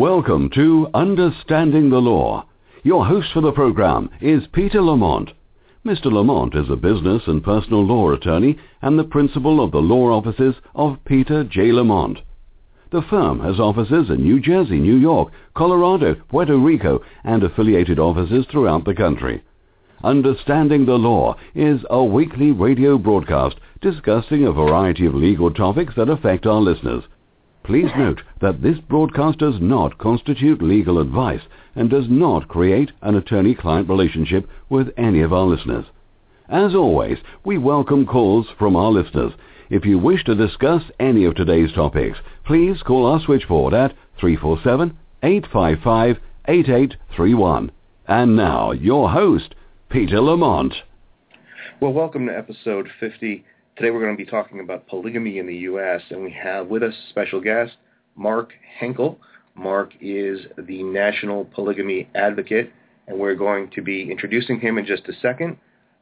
Welcome to Understanding the Law. Your host for the program is Peter Lamont. Mr. Lamont is a business and personal law attorney and the principal of the law offices of Peter J. Lamont. The firm has offices in New Jersey, New York, Colorado, Puerto Rico, and affiliated offices throughout the country. Understanding the Law is a weekly radio broadcast discussing a variety of legal topics that affect our listeners. Please note that this broadcast does not constitute legal advice and does not create an attorney-client relationship with any of our listeners. As always, we welcome calls from our listeners. If you wish to discuss any of today's topics, please call our switchboard at 347-855-8831. And now, your host, Peter Lamont. Well, welcome to episode 50 Today we're going to be talking about polygamy in the U.S. and we have with us special guest Mark Henkel. Mark is the National Polygamy Advocate and we're going to be introducing him in just a second.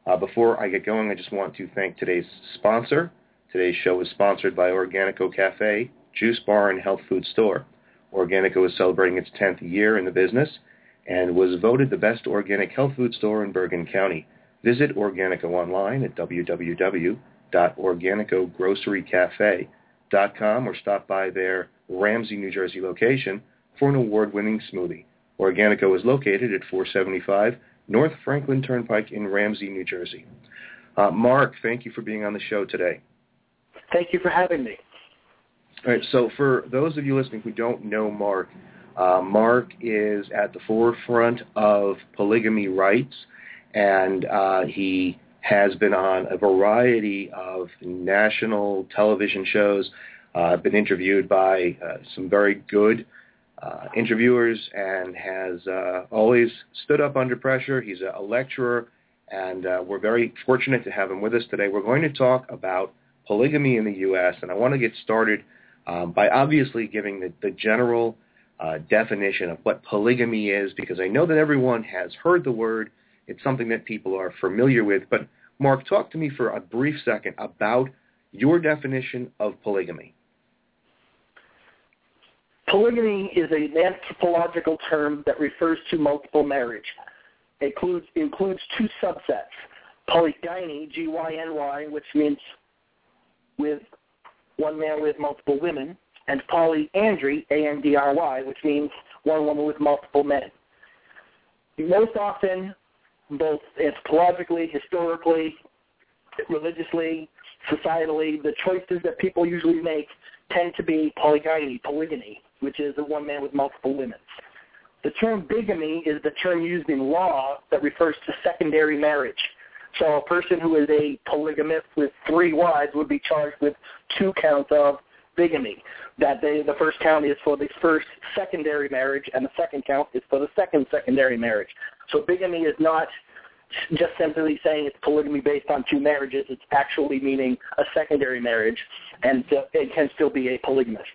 Uh, before I get going, I just want to thank today's sponsor. Today's show is sponsored by Organico Cafe, Juice Bar, and Health Food Store. Organico is celebrating its 10th year in the business and was voted the best organic health food store in Bergen County. Visit Organico online at www www.organicogrocerycafe.com or stop by their Ramsey, New Jersey location for an award-winning smoothie. Organico is located at 475 North Franklin Turnpike in Ramsey, New Jersey. Uh, Mark, thank you for being on the show today. Thank you for having me. All right, so for those of you listening who don't know Mark, uh, Mark is at the forefront of polygamy rights, and uh, he has been on a variety of national television shows, uh, been interviewed by uh, some very good uh, interviewers and has uh, always stood up under pressure. He's a, lecturer, and uh, we're very fortunate to have him with us today. We're going to talk about polygamy in the U.S., and I want to get started um, by obviously giving the, the general uh, definition of what polygamy is, because I know that everyone has heard the word. It's something that people are familiar with, but Mark, talk to me for a brief second about your definition of polygamy. Polygamy is an anthropological term that refers to multiple marriage. It includes, includes two subsets, polygyny, G-Y-N-Y, which means with one man with multiple women, and polyandry, A-N-D-R-Y, which means one woman with multiple men. Most often, both anthropologically, historically, religiously, societally, the choices that people usually make tend to be polygyny, polygamy, which is a one man with multiple women. The term bigamy is the term used in law that refers to secondary marriage. So a person who is a polygamist with three wives would be charged with two counts of bigamy. That they, the first count is for the first secondary marriage, and the second count is for the second secondary marriage. So bigamy is not just simply saying it's polygamy based on two marriages. It's actually meaning a secondary marriage, and uh, it can still be a polygamist.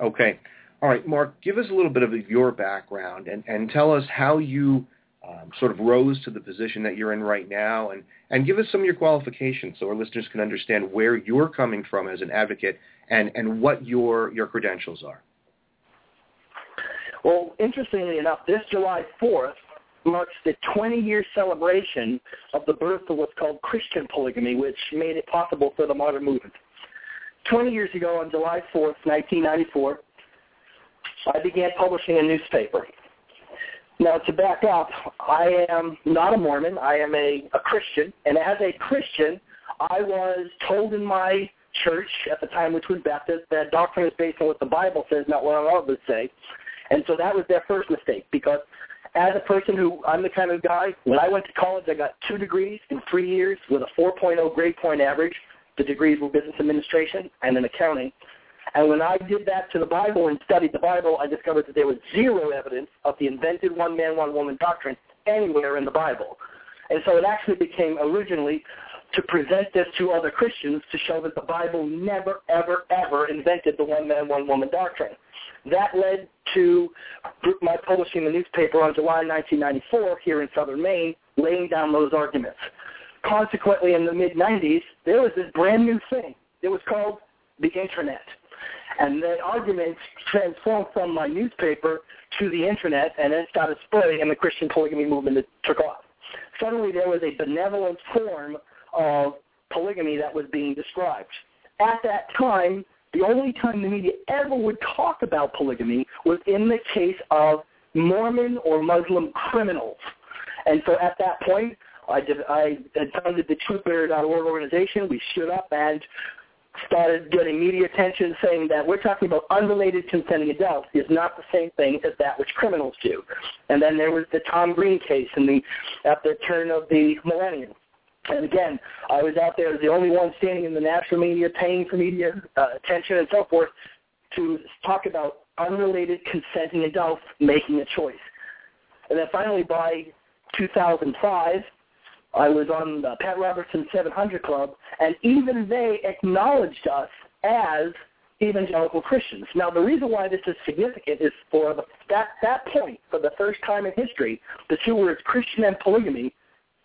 Okay. All right, Mark, give us a little bit of your background and, and tell us how you um, sort of rose to the position that you're in right now and, and give us some of your qualifications so our listeners can understand where you're coming from as an advocate and, and what your, your credentials are. Well, interestingly enough, this July 4th marks the 20-year celebration of the birth of what's called Christian polygamy, which made it possible for the modern movement. 20 years ago, on July 4th, 1994, I began publishing a newspaper. Now, to back up, I am not a Mormon. I am a, a Christian. And as a Christian, I was told in my church at the time, which was Baptist, that doctrine is based on what the Bible says, not what others say. And so that was their first mistake because as a person who I'm the kind of guy, when I went to college, I got two degrees in three years with a 4.0 grade point average. The degrees were business administration and in accounting. And when I did that to the Bible and studied the Bible, I discovered that there was zero evidence of the invented one man, one woman doctrine anywhere in the Bible. And so it actually became originally to present this to other Christians to show that the Bible never, ever, ever invented the one man, one woman doctrine. That led to my publishing the newspaper on July 1994 here in southern Maine, laying down those arguments. Consequently, in the mid-90s, there was this brand new thing. It was called the Internet. And that argument transformed from my newspaper to the internet, and then started spreading, and the Christian polygamy movement took off. Suddenly, there was a benevolent form of polygamy that was being described. At that time, the only time the media ever would talk about polygamy was in the case of Mormon or Muslim criminals. And so at that point, I, did, I founded the TruthBearer.org organization. We stood up and started getting media attention saying that we're talking about unrelated consenting adults is not the same thing as that which criminals do. And then there was the Tom Green case in the, at the turn of the millennium. And again, I was out there as the only one standing in the national media, paying for media uh, attention and so forth, to talk about unrelated consenting adults making a choice. And then finally, by 2005, I was on the Pat Robertson 700 Club, and even they acknowledged us as evangelical Christians. Now, the reason why this is significant is for the, that, that point, for the first time in history, the two words Christian and polygamy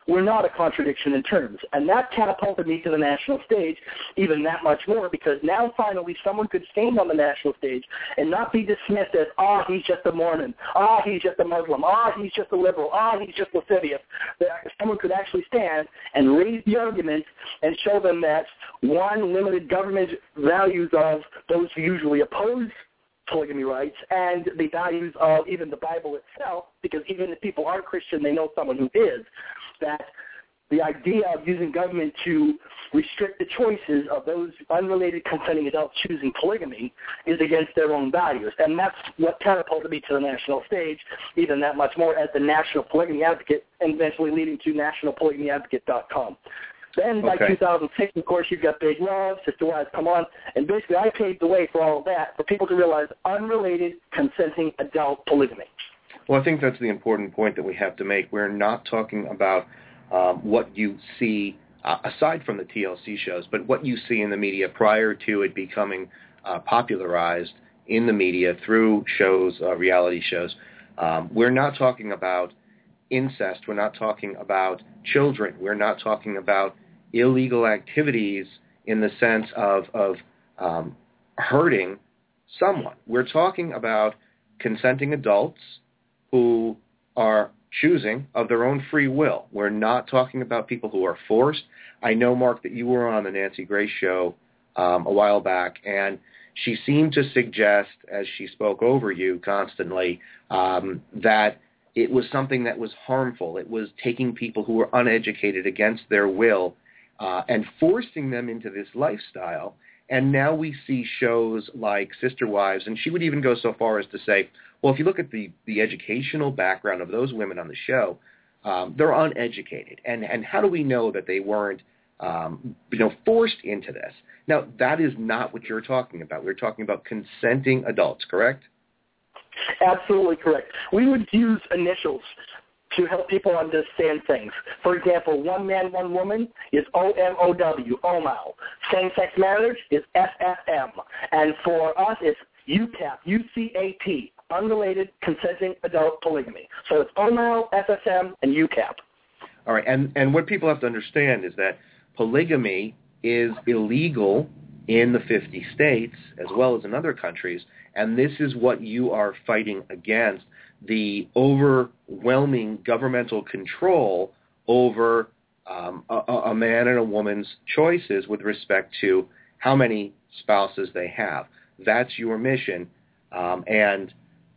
were not a contradiction in terms. And that catapulted me to the national stage even that much more because now finally someone could stand on the national stage and not be dismissed as, ah, oh, he's just a Mormon, ah, oh, he's just a Muslim, ah, oh, he's just a liberal, ah, he's just lascivious. That someone could actually stand and raise the argument and show them that one, limited government values of those who usually oppose polygamy rights and the values of even the Bible itself, because even if people aren't Christian, they know someone who is that the idea of using government to restrict the choices of those unrelated consenting adults choosing polygamy is against their own values. And that's what catapulted me to the national stage, even that much more as the National Polygamy Advocate, and eventually leading to nationalpolygamyadvocate.com. Then by okay. 2006, of course, you've got Big Love, Sister Wives Come On, and basically I paved the way for all of that for people to realize unrelated consenting adult polygamy. Well, I think that's the important point that we have to make. We're not talking about um, what you see uh, aside from the TLC shows, but what you see in the media prior to it becoming uh, popularized in the media through shows, uh, reality shows. Um, we're not talking about incest. We're not talking about children. We're not talking about illegal activities in the sense of, of um, hurting someone. We're talking about consenting adults who are choosing of their own free will. We're not talking about people who are forced. I know, Mark, that you were on the Nancy Grace show um, a while back, and she seemed to suggest, as she spoke over you constantly, um, that it was something that was harmful. It was taking people who were uneducated against their will uh, and forcing them into this lifestyle. And now we see shows like Sister Wives, and she would even go so far as to say, well, if you look at the, the educational background of those women on the show, um, they're uneducated. And, and how do we know that they weren't um, you know, forced into this? Now, that is not what you're talking about. We're talking about consenting adults, correct? Absolutely correct. We would use initials to help people understand things. For example, one man, one woman is O-M-O-W, OMOW. Same-sex marriage is FFM. And for us, it's UCAP, U-C-A-P, unrelated consenting adult polygamy. So it's OMOW, FFM, and UCAP. All right, and, and what people have to understand is that polygamy is illegal in the 50 states as well as in other countries, and this is what you are fighting against, the overwhelming governmental control over um, a, a man and a woman's choices with respect to how many spouses they have. That's your mission, um, and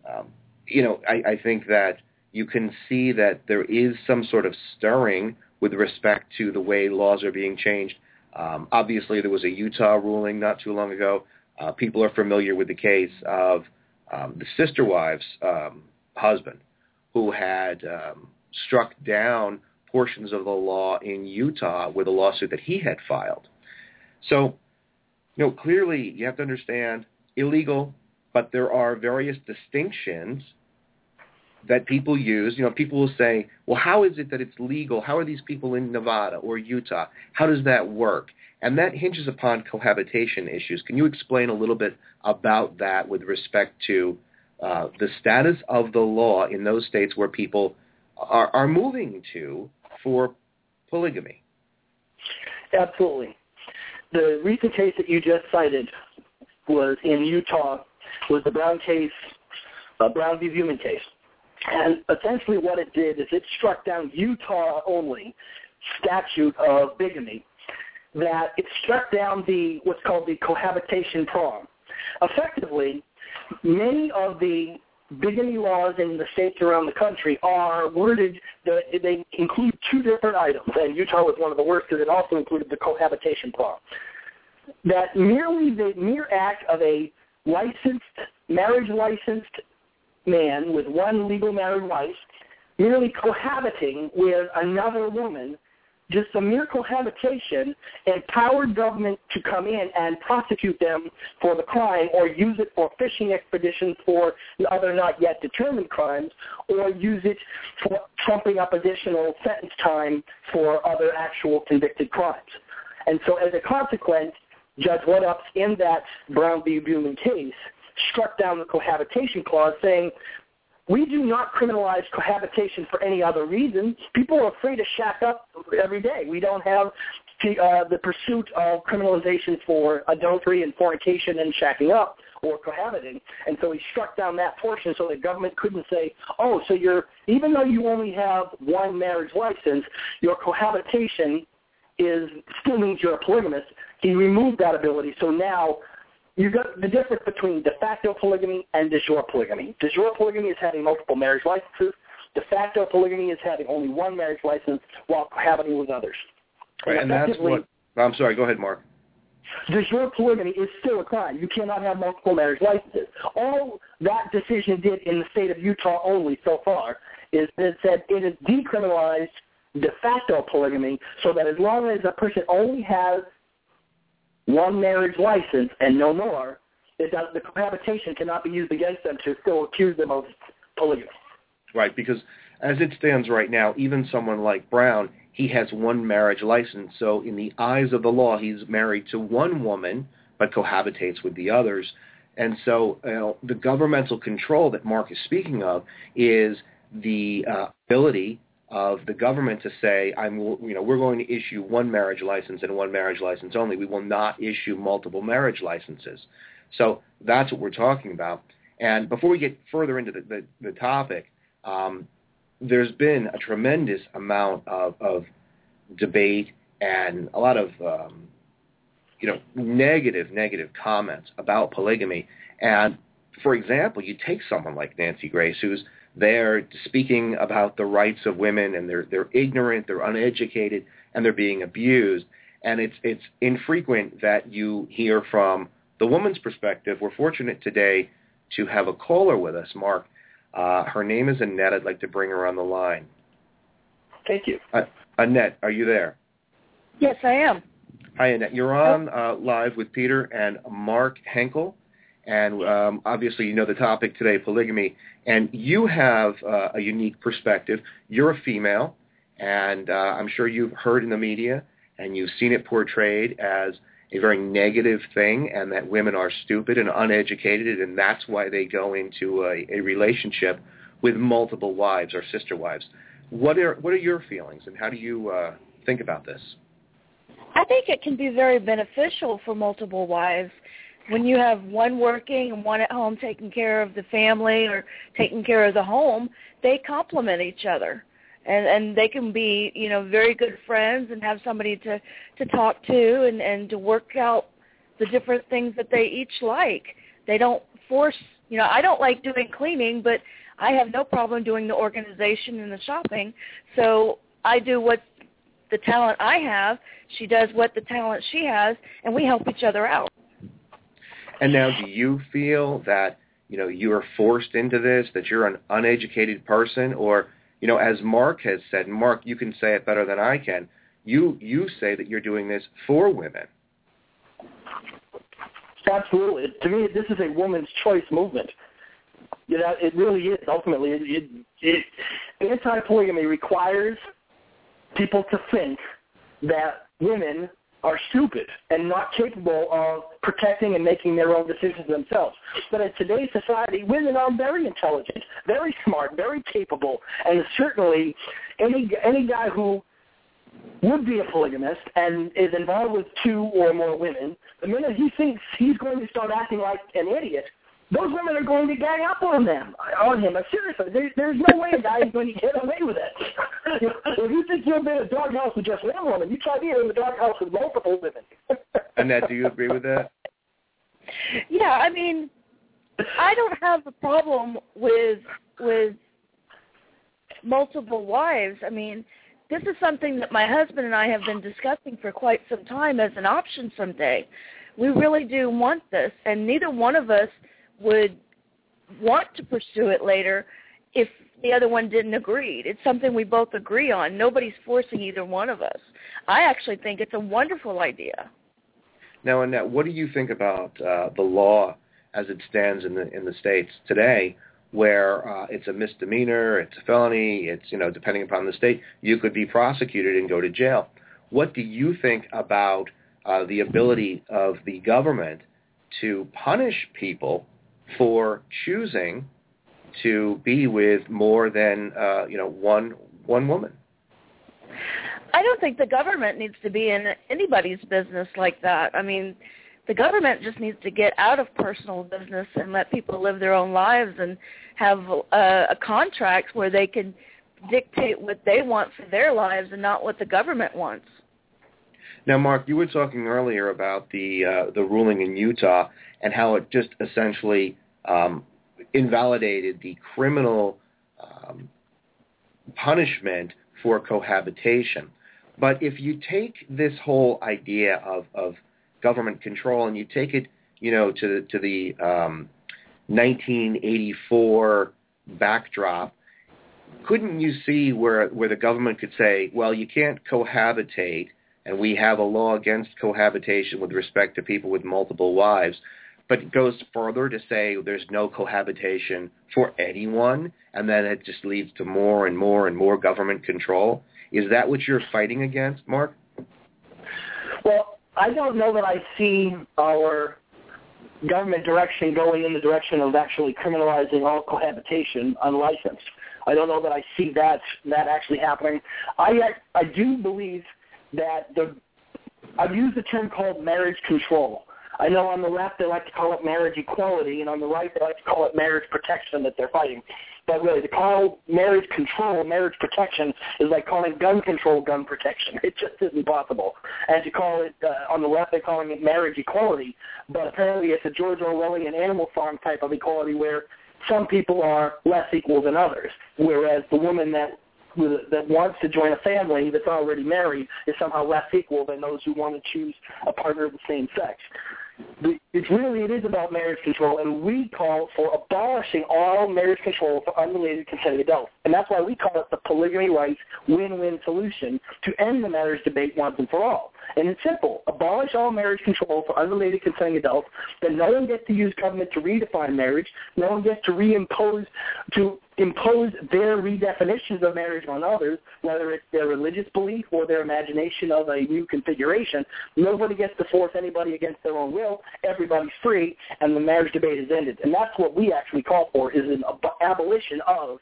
um, you know, I, I think that you can see that there is some sort of stirring with respect to the way laws are being changed. Um, obviously, there was a Utah ruling not too long ago. Uh, people are familiar with the case of um, the sister wife's um, husband who had um, struck down portions of the law in Utah with a lawsuit that he had filed. So, you know, clearly you have to understand illegal but there are various distinctions that people use. You know, people will say, well, how is it that it's legal? How are these people in Nevada or Utah? How does that work? And that hinges upon cohabitation issues. Can you explain a little bit about that with respect to uh, the status of the law in those states where people are, are moving to for polygamy? Absolutely. The recent case that you just cited was in Utah was the Brown case, uh, Brown v. Buhman case. And essentially what it did is it struck down Utah only statute of bigamy that it struck down the what's called the cohabitation prong. Effectively, many of the bigamy laws in the states around the country are worded that they include two different items, and Utah was one of the worst because it also included the cohabitation prong. That merely the mere act of a licensed, marriage licensed man with one legal married wife merely cohabiting with another woman just a mere cohabitation empowered government to come in and prosecute them for the crime or use it for fishing expeditions for other not yet determined crimes or use it for trumping up additional sentence time for other actual convicted crimes. And so as a consequence, Judge Waddoups in that Brown v. Buhman case struck down the cohabitation clause saying, we do not criminalize cohabitation for any other reason. People are free to shack up every day. We don't have the, uh, the pursuit of criminalization for adultery and fornication and shacking up or cohabiting. And so he struck down that portion so the government couldn't say, oh, so you're, even though you only have one marriage license, your cohabitation is still means you're a polygamist. He removed that ability. So now you've got the difference between de facto polygamy and de jure polygamy. De jure polygamy is having multiple marriage licenses. De facto polygamy is having only one marriage license while cohabiting with others. Right, and, and that's what. I'm sorry. Go ahead, Mark. De jure polygamy is still a crime. You cannot have multiple marriage licenses. All that decision did in the state of Utah only so far is it said it has decriminalized de facto polygamy so that as long as a person only has one marriage license and no more, it does, the cohabitation cannot be used against them to still accuse them of polygamy. Right, because as it stands right now, even someone like Brown, he has one marriage license. So in the eyes of the law, he's married to one woman, but cohabitates with the others. And so you know, the governmental control that Mark is speaking of is the uh, ability of the government to say, I'm, you know, we're going to issue one marriage license and one marriage license only. We will not issue multiple marriage licenses. So that's what we're talking about. And before we get further into the, the, the topic, um, there's been a tremendous amount of, of debate and a lot of, um, you know, negative, negative comments about polygamy. And for example, you take someone like Nancy Grace, who's they're speaking about the rights of women and they're they're ignorant, they're uneducated, and they're being abused. And it's it's infrequent that you hear from the woman's perspective. We're fortunate today to have a caller with us, Mark. Uh, her name is Annette. I'd like to bring her on the line. Thank you. Uh, Annette, are you there? Yes, I am. Hi, Annette. You're on uh, live with Peter and Mark Henkel. And um, obviously, you know the topic today, polygamy. And you have uh, a unique perspective. You're a female, and uh, I'm sure you've heard in the media and you've seen it portrayed as a very negative thing and that women are stupid and uneducated and that's why they go into a, a relationship with multiple wives or sister wives. What are, what are your feelings and how do you uh, think about this? I think it can be very beneficial for multiple wives when you have one working and one at home taking care of the family or taking care of the home, they complement each other. And and they can be, you know, very good friends and have somebody to to talk to and and to work out the different things that they each like. They don't force, you know, I don't like doing cleaning, but I have no problem doing the organization and the shopping. So I do what the talent I have, she does what the talent she has, and we help each other out. And now, do you feel that you know you are forced into this, that you're an uneducated person, or you know, as Mark has said, Mark, you can say it better than I can. You you say that you're doing this for women. Absolutely. To me, this is a woman's choice movement. You know, it really is. Ultimately, it, it, it, anti-polygamy requires people to think that women are stupid and not capable of protecting and making their own decisions themselves. But in today's society, women are very intelligent, very smart, very capable, and certainly any any guy who would be a polygamist and is involved with two or more women, the minute he thinks he's going to start acting like an idiot, those women are going to gang up on them, on him. Seriously, there, there's no way a guy is going to get away with it. if you think you'll be in a doghouse with just one woman, you try being in the doghouse with multiple women. Annette, do you agree with that? Yeah, I mean, I don't have a problem with with multiple wives. I mean, this is something that my husband and I have been discussing for quite some time as an option someday. We really do want this, and neither one of us would want to pursue it later if the other one didn't agree. It's something we both agree on. Nobody's forcing either one of us. I actually think it's a wonderful idea. Now, Annette, what do you think about uh, the law as it stands in the in the states today, where uh, it's a misdemeanor, it's a felony, it's you know depending upon the state, you could be prosecuted and go to jail. What do you think about uh, the ability of the government to punish people for choosing to be with more than uh, you know one one woman. I don't think the government needs to be in anybody's business like that. I mean, the government just needs to get out of personal business and let people live their own lives and have a, a contract where they can dictate what they want for their lives and not what the government wants. Now, Mark, you were talking earlier about the uh, the ruling in Utah and how it just essentially um, invalidated the criminal um, punishment for cohabitation. But if you take this whole idea of, of government control and you take it, you know, to the, to the um, 1984 backdrop, couldn't you see where where the government could say, well, you can't cohabitate and we have a law against cohabitation with respect to people with multiple wives, but it goes further to say there's no cohabitation for anyone, and then it just leads to more and more and more government control. Is that what you're fighting against, Mark? Well, I don't know that I see our government direction going in the direction of actually criminalizing all cohabitation unlicensed. I don't know that I see that that actually happening. I I do believe that the I've used the term called marriage control. I know on the left they like to call it marriage equality, and on the right they like to call it marriage protection that they're fighting. But really, to call marriage control marriage protection is like calling gun control gun protection. It just isn't possible. And to call it uh, on the left, they're calling it marriage equality, but apparently it's a George Orwellian Animal Farm type of equality where some people are less equal than others, whereas the woman that that wants to join a family that's already married is somehow less equal than those who want to choose a partner of the same sex. It's really it is about marriage control, and we call for abolishing all marriage control for unrelated consenting adults, and that's why we call it the polygamy rights win-win solution to end the marriage debate once and for all. And it's simple: abolish all marriage control for unrelated consenting adults. Then no one gets to use government to redefine marriage. No one gets to reimpose to impose their redefinitions of marriage on others, whether it's their religious belief or their imagination of a new configuration. Nobody gets to force anybody against their own will. Everybody's free, and the marriage debate is ended. And that's what we actually call for, is an ab- abolition of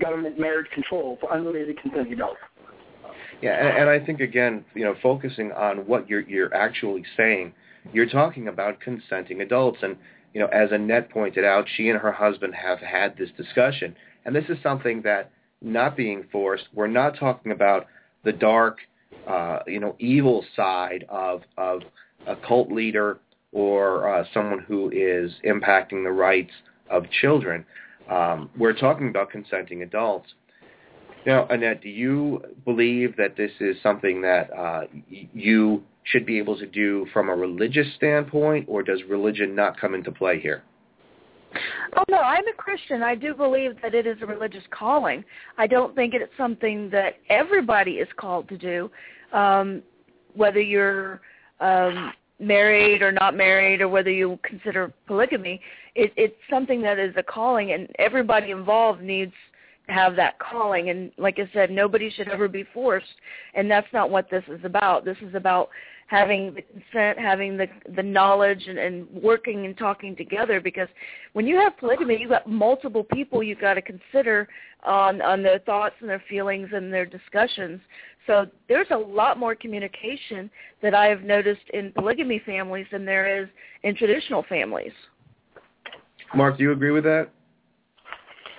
government marriage control for unrelated consenting adults. Yeah, and, and I think again, you know, focusing on what you're you're actually saying, you're talking about consenting adults, and you know, as Annette pointed out, she and her husband have had this discussion. And this is something that, not being forced, we're not talking about the dark, uh, you know, evil side of, of a cult leader or uh, someone who is impacting the rights of children. Um, we're talking about consenting adults. Now, Annette, do you believe that this is something that uh, you should be able to do from a religious standpoint, or does religion not come into play here? Oh no, I'm a Christian. I do believe that it is a religious calling. I don't think it's something that everybody is called to do, um, whether you're um, married or not married, or whether you consider polygamy. It, it's something that is a calling, and everybody involved needs have that calling. And like I said nobody should ever be forced. And that's not what this is about. This is about having the consent having the the knowledge and, and working and talking together. Because when you have polygamy you've got multiple people you've got to consider on on their thoughts and their feelings and their discussions. So there's a lot more communication that I have noticed in polygamy families than there is in traditional families. Mark, do you agree with that?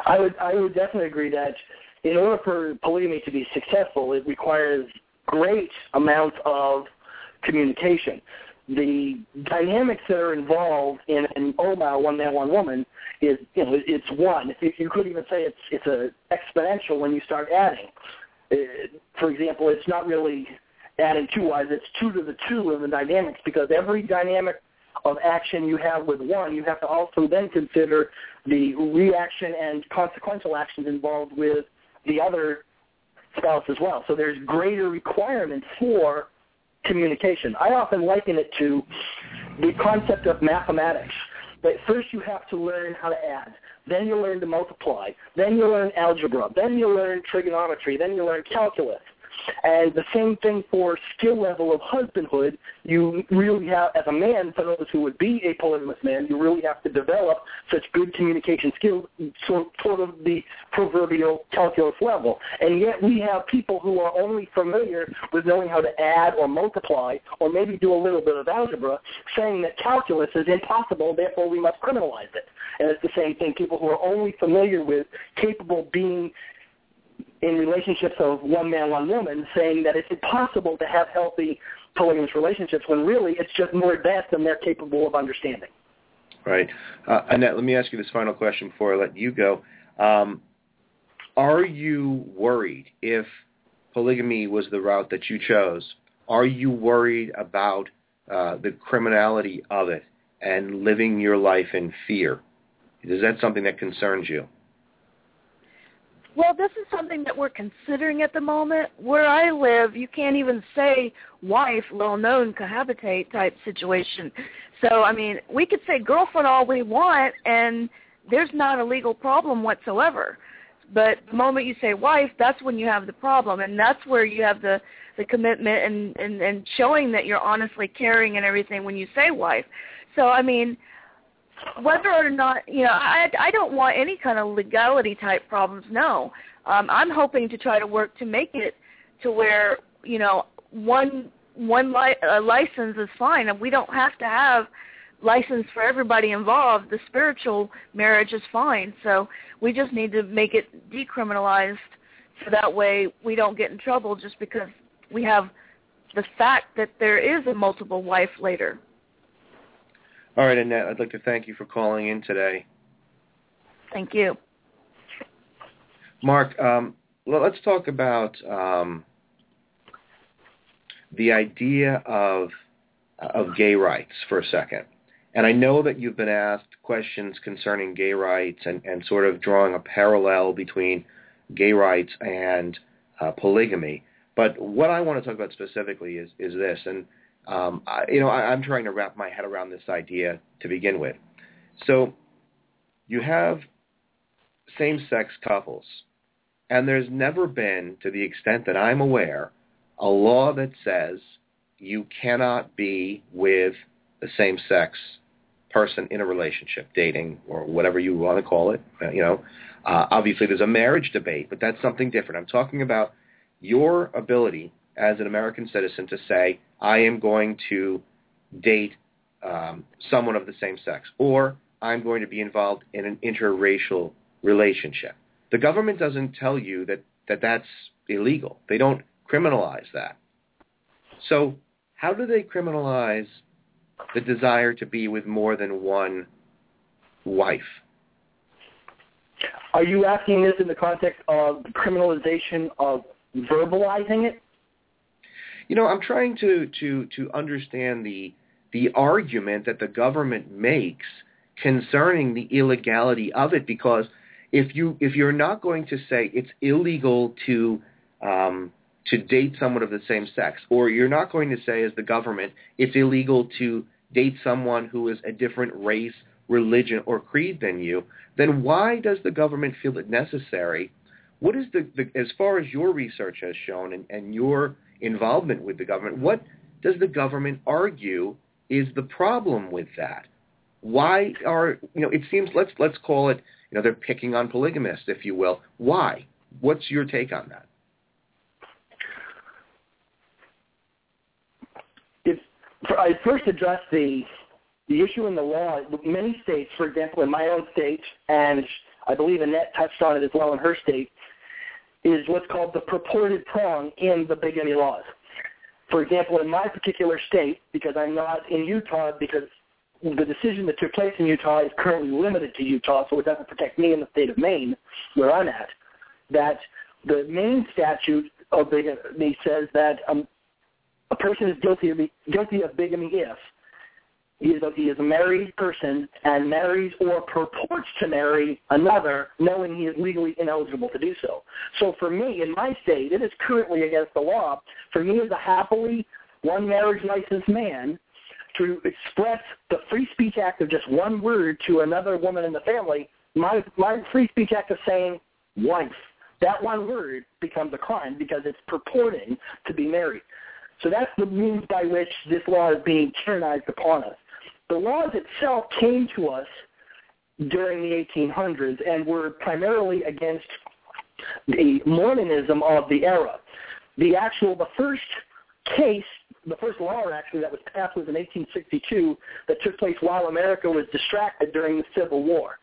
I would I would definitely agree that in order for polygamy to be successful, it requires great amounts of communication. The dynamics that are involved in an OMA, one man, one woman, is you know it's one. You could even say it's it's a exponential when you start adding. Uh, for example, it's not really adding two wives; it's two to the two in the dynamics because every dynamic of action you have with one, you have to also then consider the reaction and consequential actions involved with the other spouse as well. So there's greater requirements for communication. I often liken it to the concept of mathematics. But first you have to learn how to add. Then you learn to multiply. Then you learn algebra. Then you learn trigonometry. Then you learn calculus. And the same thing for skill level of husbandhood. You really have, as a man, for those who would be a polygamous man, you really have to develop such good communication skills, so, sort of the proverbial calculus level. And yet we have people who are only familiar with knowing how to add or multiply or maybe do a little bit of algebra, saying that calculus is impossible, therefore we must criminalize it. And it's the same thing. People who are only familiar with capable being in relationships of one man, one woman, saying that it's impossible to have healthy polygamous relationships when really it's just more advanced than they're capable of understanding. Right. Uh, Annette, let me ask you this final question before I let you go. Um, are you worried if polygamy was the route that you chose? Are you worried about uh, the criminality of it and living your life in fear? Is that something that concerns you? Well, this is something that we're considering at the moment. Where I live, you can't even say wife, little known cohabitate type situation. So, I mean, we could say girlfriend all we want, and there's not a legal problem whatsoever. But the moment you say wife, that's when you have the problem, and that's where you have the the commitment and and, and showing that you're honestly caring and everything when you say wife. So, I mean, whether or not you know i i don't want any kind of legality type problems no. Um i'm hoping to try to work to make it to where you know one one li- uh, license is fine. And we don't have to have license for everybody involved. The spiritual marriage is fine. So we just need to make it decriminalized so that way we don't get in trouble just because we have the fact that there is a multiple wife later all right, Annette, I'd like to thank you for calling in today. Thank you. Mark, um, let's talk about um, the idea of of gay rights for a second. And I know that you've been asked questions concerning gay rights and, and sort of drawing a parallel between gay rights and uh, polygamy. But what I want to talk about specifically is, is this, and um, I, you know, I, I'm trying to wrap my head around this idea to begin with. So you have same-sex couples, and there's never been, to the extent that I'm aware, a law that says you cannot be with the same-sex person in a relationship, dating, or whatever you want to call it. Uh, you know, uh, obviously there's a marriage debate, but that's something different. I'm talking about your ability as an American citizen to say, I am going to date um, someone of the same sex, or I'm going to be involved in an interracial relationship. The government doesn't tell you that, that that's illegal. They don't criminalize that. So how do they criminalize the desire to be with more than one wife? Are you asking this in the context of the criminalization of verbalizing it? You know, I'm trying to to to understand the the argument that the government makes concerning the illegality of it because if you if you're not going to say it's illegal to um, to date someone of the same sex, or you're not going to say as the government it's illegal to date someone who is a different race, religion, or creed than you, then why does the government feel it necessary? What is the, the as far as your research has shown and, and your involvement with the government, what does the government argue is the problem with that? Why are you know? It seems let's let's call it you know they're picking on polygamists, if you will. Why? What's your take on that? If I first address the the issue in the law, many states, for example, in my own state, and I believe Annette touched on it as well in her state, is what's called the purported prong in the bigamy laws. For example, in my particular state, because I'm not in Utah, because the decision that took place in Utah is currently limited to Utah, so it doesn't protect me in the state of Maine, where I'm at, that the Maine statute of bigamy says that um, a person is guilty of, guilty of bigamy if he is, a, he is a married person and marries or purports to marry another knowing he is legally ineligible to do so. So for me, in my state, it is currently against the law. For me as a happily one marriage licensed man to express the free speech act of just one word to another woman in the family, my, my free speech act of saying wife, that one word becomes a crime because it's purporting to be married. So that's the means by which this law is being tyrannized upon us. The laws itself came to us during the 1800s and were primarily against the Mormonism of the era. The actual, the first case, the first law actually that was passed was in 1862 that took place while America was distracted during the Civil War.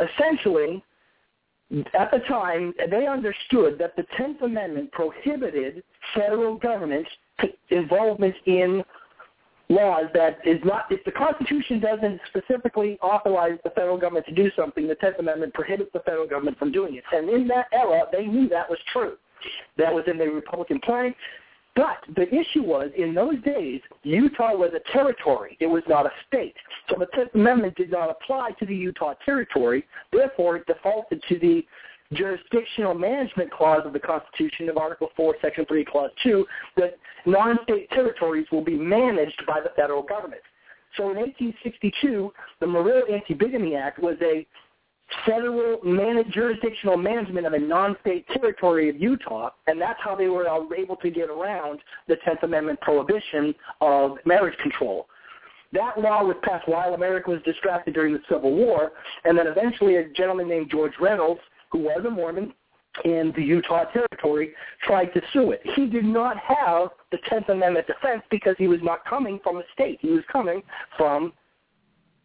Essentially, at the time, they understood that the Tenth Amendment prohibited federal government involvement in laws that is not if the Constitution doesn't specifically authorize the federal government to do something, the Tenth Amendment prohibits the federal government from doing it. And in that era, they knew that was true. That was in the Republican plan. But the issue was, in those days, Utah was a territory. It was not a state. So the Tenth Amendment did not apply to the Utah territory. Therefore, it defaulted to the jurisdictional management clause of the Constitution of Article 4, Section 3, Clause 2, that non-state territories will be managed by the federal government. So in 1862, the Morrill Anti-Bigamy Act was a federal managed, jurisdictional management of a non-state territory of Utah, and that's how they were able to get around the Tenth Amendment prohibition of marriage control. That law was passed while America was distracted during the Civil War, and then eventually a gentleman named George Reynolds who was a Mormon in the Utah territory, tried to sue it. He did not have the Tenth Amendment defense because he was not coming from a state. He was coming from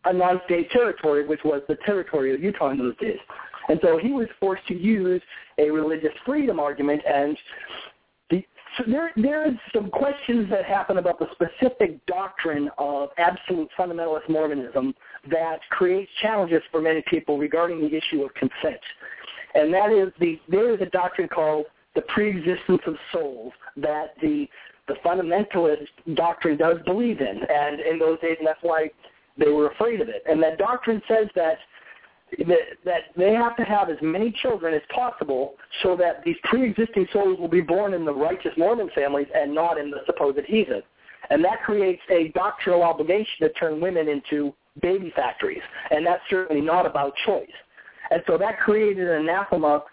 a non-state territory, which was the territory of Utah in those days. And so he was forced to use a religious freedom argument, and the, so there, there's some questions that happen about the specific doctrine of absolute fundamentalist Mormonism that creates challenges for many people regarding the issue of consent and that is the there is a doctrine called the preexistence of souls that the the fundamentalist doctrine does believe in, and in those days, and that's why they were afraid of it. And that doctrine says that that they have to have as many children as possible so that these pre-existing souls will be born in the righteous Mormon families and not in the supposed heathen. And that creates a doctrinal obligation to turn women into baby factories, and that's certainly not about choice. And so that created an anathema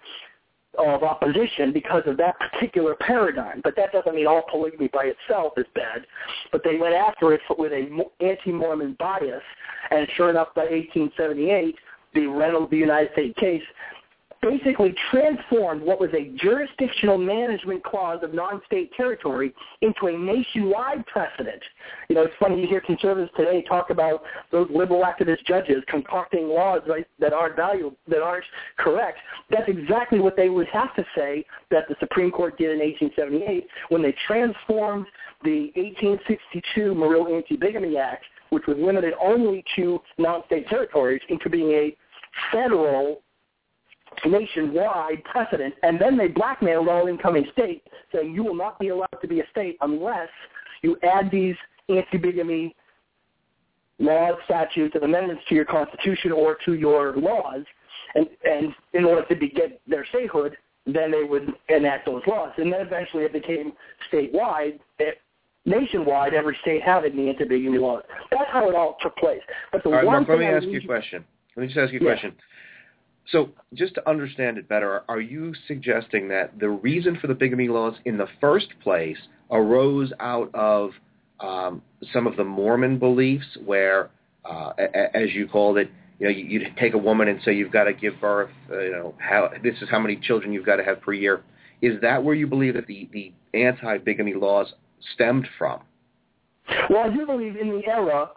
of opposition because of that particular paradigm. But that doesn't mean all polygamy by itself is bad. But they went after it with an anti-Mormon bias, and sure enough, by 1878, the Reynolds v. United States case basically transformed what was a jurisdictional management clause of non-state territory into a nationwide precedent. You know, it's funny you hear conservatives today talk about those liberal activist judges concocting laws right, that aren't valuable, that aren't correct. That's exactly what they would have to say that the Supreme Court did in 1878 when they transformed the 1862 Morrill Anti-Bigamy Act, which was limited only to non-state territories, into being a federal nationwide precedent, and then they blackmailed all incoming states, saying you will not be allowed to be a state unless you add these anti-bigamy laws, statutes, and amendments to your constitution or to your laws, and, and in order to be, get their statehood, then they would enact those laws. And then eventually it became statewide. It, nationwide, every state had the anti-bigamy laws. That's how it all took place. But the all right, one Mark, let me I ask you a question. Let me just ask you a Yeah. question. So just to understand it better, are you suggesting that the reason for the bigamy laws in the first place arose out of um, some of the Mormon beliefs where, uh, as you called it, you know, you, you take a woman and say you've got to give birth, uh, you know, how this is how many children you've got to have per year. Is that where you believe that the, the anti-bigamy laws stemmed from? Well, I do believe in the era,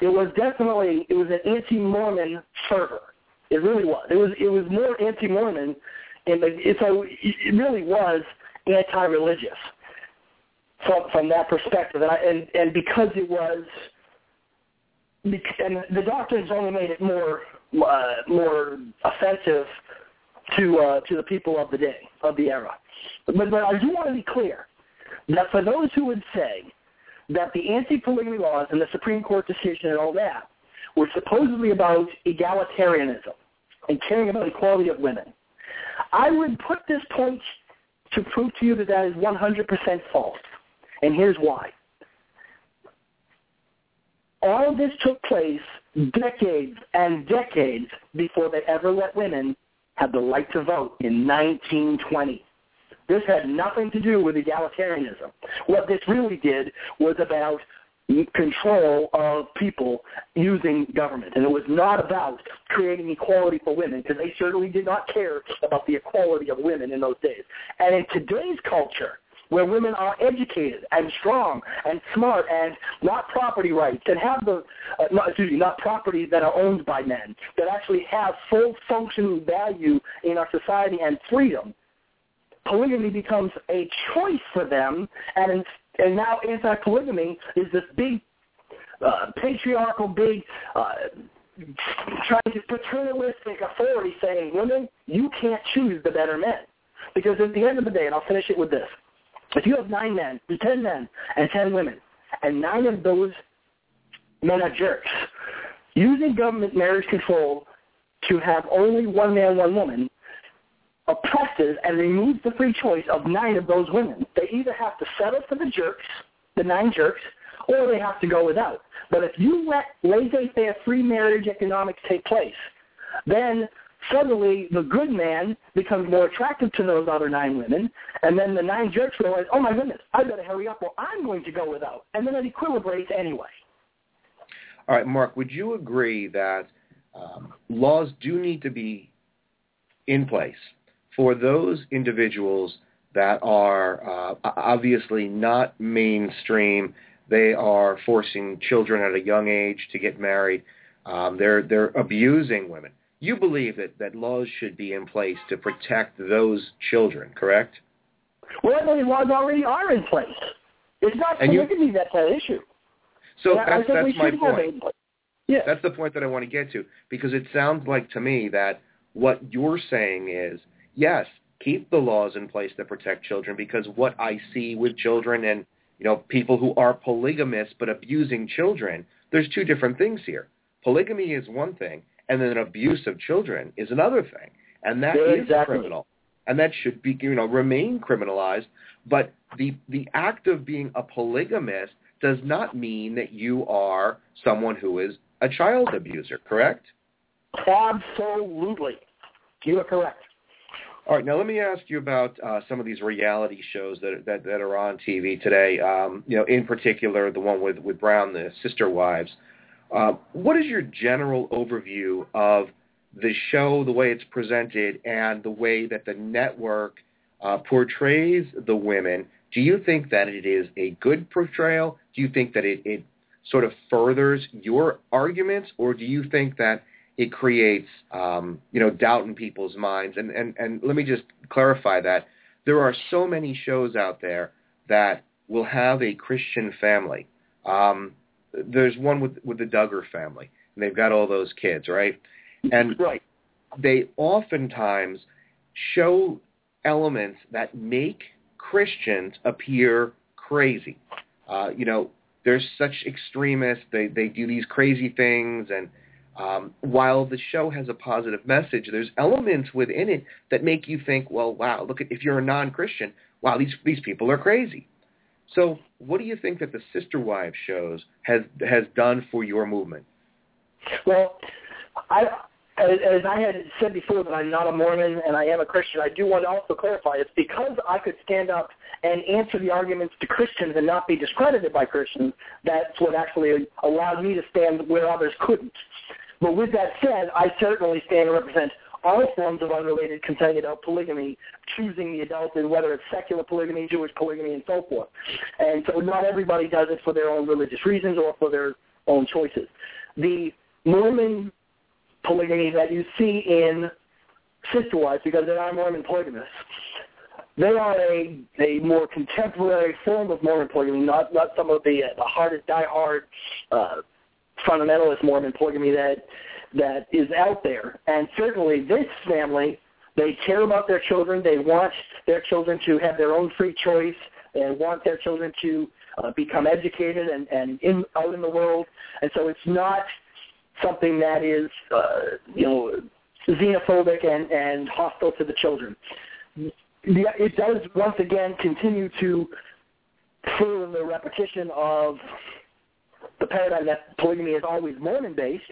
it was definitely it was an anti-Mormon fervor. It really was. It was it was more anti-Mormon, and it, so it really was anti-religious from from that perspective. And I, and, and because it was, and the doctrines only made it more uh, more offensive to uh, to the people of the day of the era. But, but I do want to be clear that for those who would say that the anti-polygamy laws and the Supreme Court decision and all that were supposedly about egalitarianism and caring about equality of women, I would put this point to prove to you that that is 100% false. And here's why. All of this took place decades and decades before they ever let women have the right to vote in 1920. This had nothing to do with egalitarianism. What this really did was about control of people using government. And it was not about creating equality for women because they certainly did not care about the equality of women in those days. And in today's culture, where women are educated and strong and smart and not property rights and have the, uh, not, excuse me, not property that are owned by men, that actually have full functioning value in our society and freedom, polygamy becomes a choice for them, and and now anti-polygamy is this big uh, patriarchal, big uh, trying to paternalistic authority saying, women, you can't choose the better men. Because at the end of the day, and I'll finish it with this, if you have nine men, ten men, and ten women, and nine of those men are jerks, using government marriage control to have only one man, one woman oppresses and removes the free choice of nine of those women. They either have to settle for the jerks, the nine jerks, or they have to go without. But if you let laissez-faire free marriage economics take place, then suddenly the good man becomes more attractive to those other nine women, and then the nine jerks realize, oh my goodness, I better hurry up or I'm going to go without. And then it equilibrates anyway. All right, Mark, would you agree that um, laws do need to be in place for those individuals that are uh, obviously not mainstream. They are forcing children at a young age to get married. Um, they're they're abusing women. You believe that, that laws should be in place to protect those children, correct? Well, believe laws already are in place. It's not polygamy that's an issue. So that's, that's my point. Yeah. That's the point that I want to get to because it sounds like to me that what you're saying is yes, keep the laws in place that protect children because what I see with children and you know people who are polygamists but abusing children, there's two different things here. Polygamy is one thing, and then abuse of children is another thing, and that yeah, is exactly. criminal, and that should be you know remain criminalized. But the the act of being a polygamist does not mean that you are someone who is a child abuser, correct? Absolutely. You are correct. All right, now let me ask you about uh, some of these reality shows that, that that are on TV today. Um, you know, in particular, the one with with Brown, the Sister Wives. Uh, what is your general overview of the show, the way it's presented, and the way that the network uh, portrays the women? Do you think that it is a good portrayal? Do you think that it, it sort of furthers your arguments, or do you think that it creates um, you know doubt in people's minds. And, and and let me just clarify that there are so many shows out there that will have a Christian family. Um, there's one with with the Duggar family, and they've got all those kids, right? And right. they oftentimes show elements that make Christians appear crazy. Uh, you know, they're such extremists. They they do these crazy things and um, while the show has a positive message, there's elements within it that make you think, well, wow, look at if you're a non-Christian, wow, these these people are crazy. So, what do you think that the Sister Wives shows has has done for your movement? Well, I as, as I had said before that I'm not a Mormon and I am a Christian, I do want to also clarify it's because I could stand up and answer the arguments to Christians and not be discredited by Christians. That's what actually allowed me to stand where others couldn't. But with that said, I certainly stand and represent all forms of unrelated consenting adult polygamy, choosing the adult and whether it's secular polygamy, Jewish polygamy, and so forth. And so not everybody does it for their own religious reasons or for their own choices. The Mormon polygamy that you see in sister wives, because they are Mormon polygamists, they are a a more contemporary form of Mormon polygamy, not not some of the uh, the hardest, die-hard uh, fundamentalist Mormon polygamy that that is out there. And certainly, this family they care about their children. They want their children to have their own free choice and want their children to uh, become educated and, and in, out in the world. And so it's not something that is, uh, you know, xenophobic and, and hostile to the children. It does once again continue to further the repetition of the paradigm that polygamy is always Mormon based,